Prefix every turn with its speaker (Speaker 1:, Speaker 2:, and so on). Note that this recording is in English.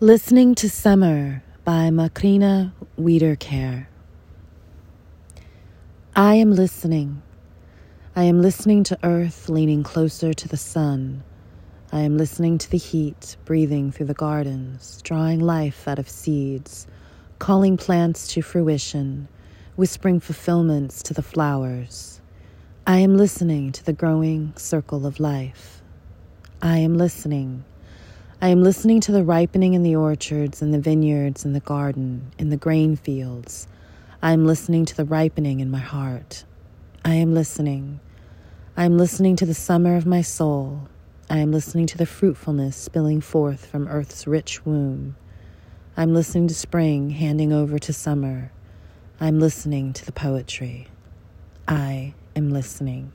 Speaker 1: Listening to Summer by Macrina Wiederkehr. I am listening. I am listening to earth leaning closer to the sun. I am listening to the heat breathing through the gardens, drawing life out of seeds, calling plants to fruition, whispering fulfillments to the flowers. I am listening to the growing circle of life. I am listening. I am listening to the ripening in the orchards and the vineyards and the garden, in the grain fields. I am listening to the ripening in my heart. I am listening. I am listening to the summer of my soul. I am listening to the fruitfulness spilling forth from earth's rich womb. I am listening to spring handing over to summer. I am listening to the poetry. I am listening.